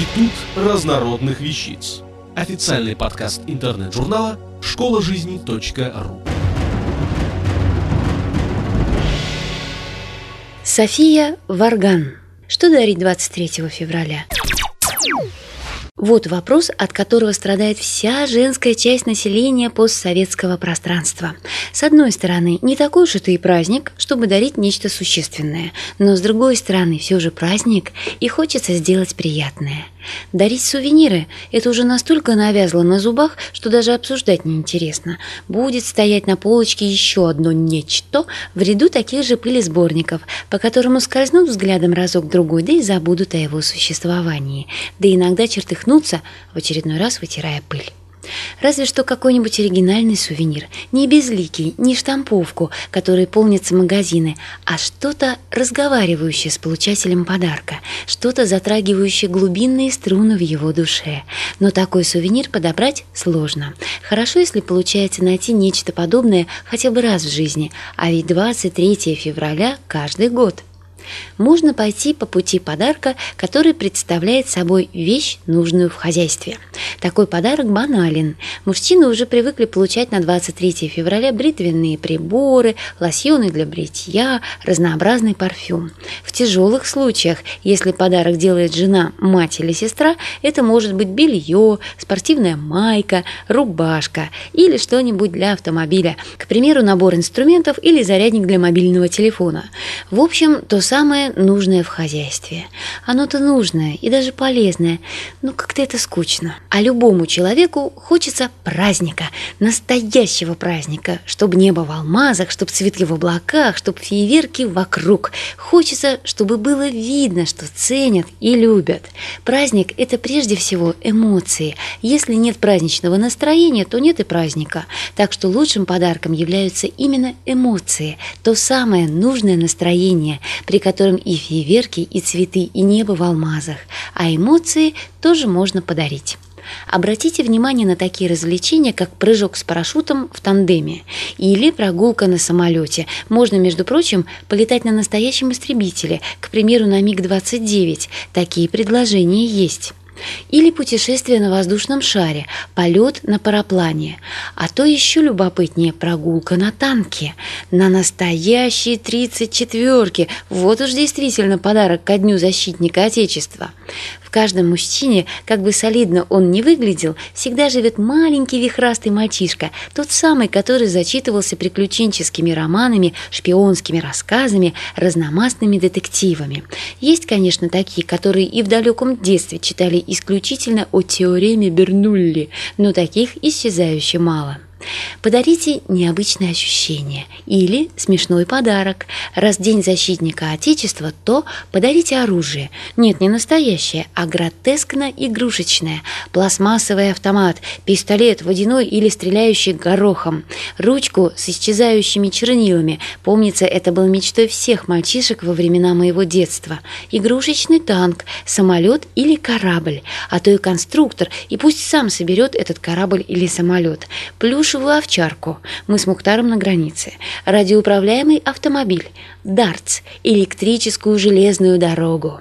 Институт разнородных вещиц. Официальный подкаст интернет-журнала школа жизни.ру. София Варган. Что дарить 23 февраля? Вот вопрос, от которого страдает вся женская часть населения постсоветского пространства. С одной стороны, не такой уж это и праздник, чтобы дарить нечто существенное, но с другой стороны, все же праздник, и хочется сделать приятное. Дарить сувениры – это уже настолько навязло на зубах, что даже обсуждать неинтересно. Будет стоять на полочке еще одно нечто в ряду таких же пылесборников, по которому скользнут взглядом разок-другой, да и забудут о его существовании. Да иногда чертыхнут отмахнуться, в очередной раз вытирая пыль. Разве что какой-нибудь оригинальный сувенир, не безликий, не штамповку, которой полнятся магазины, а что-то разговаривающее с получателем подарка, что-то затрагивающее глубинные струны в его душе. Но такой сувенир подобрать сложно. Хорошо, если получается найти нечто подобное хотя бы раз в жизни, а ведь 23 февраля каждый год – можно пойти по пути подарка, который представляет собой вещь, нужную в хозяйстве. Такой подарок банален. Мужчины уже привыкли получать на 23 февраля бритвенные приборы, лосьоны для бритья, разнообразный парфюм. В тяжелых случаях, если подарок делает жена, мать или сестра, это может быть белье, спортивная майка, рубашка или что-нибудь для автомобиля, к примеру, набор инструментов или зарядник для мобильного телефона. В общем, то самое самое нужное в хозяйстве. Оно-то нужное и даже полезное, но как-то это скучно. А любому человеку хочется праздника, настоящего праздника, чтобы небо в алмазах, чтобы цветы в облаках, чтобы фейерверки вокруг. Хочется, чтобы было видно, что ценят и любят. Праздник – это прежде всего эмоции. Если нет праздничного настроения, то нет и праздника. Так что лучшим подарком являются именно эмоции, то самое нужное настроение, при котором и фейерверки, и цветы, и небо в алмазах, а эмоции тоже можно подарить. Обратите внимание на такие развлечения, как прыжок с парашютом в тандеме или прогулка на самолете. Можно, между прочим, полетать на настоящем истребителе, к примеру, на МиГ-29. Такие предложения есть. Или путешествие на воздушном шаре, полет на параплане. А то еще любопытнее прогулка на танке. На настоящие 34-ки. Вот уж действительно подарок ко Дню защитника Отечества. В каждом мужчине, как бы солидно он ни выглядел, всегда живет маленький вихрастый мальчишка, тот самый, который зачитывался приключенческими романами, шпионскими рассказами, разномастными детективами. Есть, конечно, такие, которые и в далеком детстве читали исключительно о теореме Бернулли, но таких исчезающе мало. Подарите необычное ощущение или смешной подарок. Раз День защитника Отечества, то подарите оружие. Нет, не настоящее, а гротескно-игрушечное. Пластмассовый автомат, пистолет водяной или стреляющий горохом. Ручку с исчезающими чернилами. Помнится, это был мечтой всех мальчишек во времена моего детства. Игрушечный танк, самолет или корабль. А то и конструктор, и пусть сам соберет этот корабль или самолет. Плюш плюшевую овчарку. Мы с Мухтаром на границе. Радиоуправляемый автомобиль. Дартс. Электрическую железную дорогу.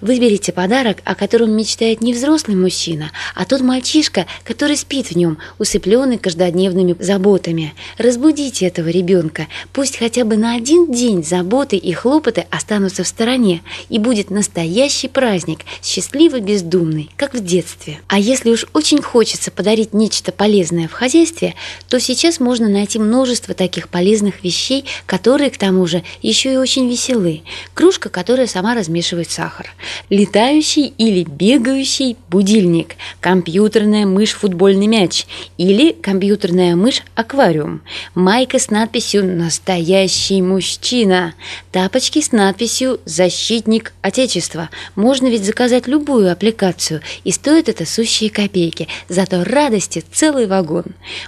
Выберите подарок, о котором мечтает не взрослый мужчина, а тот мальчишка, который спит в нем, усыпленный каждодневными заботами. Разбудите этого ребенка, пусть хотя бы на один день заботы и хлопоты останутся в стороне, и будет настоящий праздник, счастливо бездумный, как в детстве. А если уж очень хочется подарить нечто полезное в хозяйстве, то сейчас можно найти множество таких полезных вещей, которые, к тому же, еще и очень веселы. Кружка, которая сама размешивает сахар сахар, летающий или бегающий будильник, компьютерная мышь футбольный мяч или компьютерная мышь аквариум, майка с надписью «Настоящий мужчина», тапочки с надписью «Защитник Отечества». Можно ведь заказать любую аппликацию, и стоит это сущие копейки, зато радости целый вагон.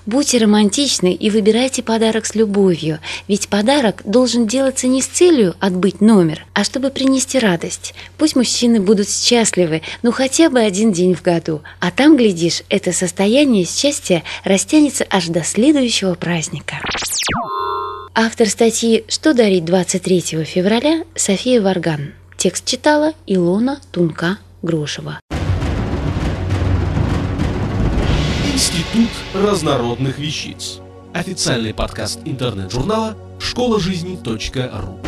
Будьте романтичны и выбирайте подарок с любовью, ведь подарок должен делаться не с целью отбыть номер, а чтобы принести радость. Пусть мужчины будут счастливы, ну хотя бы один день в году. А там, глядишь, это состояние счастья растянется аж до следующего праздника. Автор статьи «Что дарить 23 февраля» София Варган. Текст читала Илона Тунка Грушева. Институт разнородных вещиц. Официальный подкаст интернет-журнала школа школажизни.ру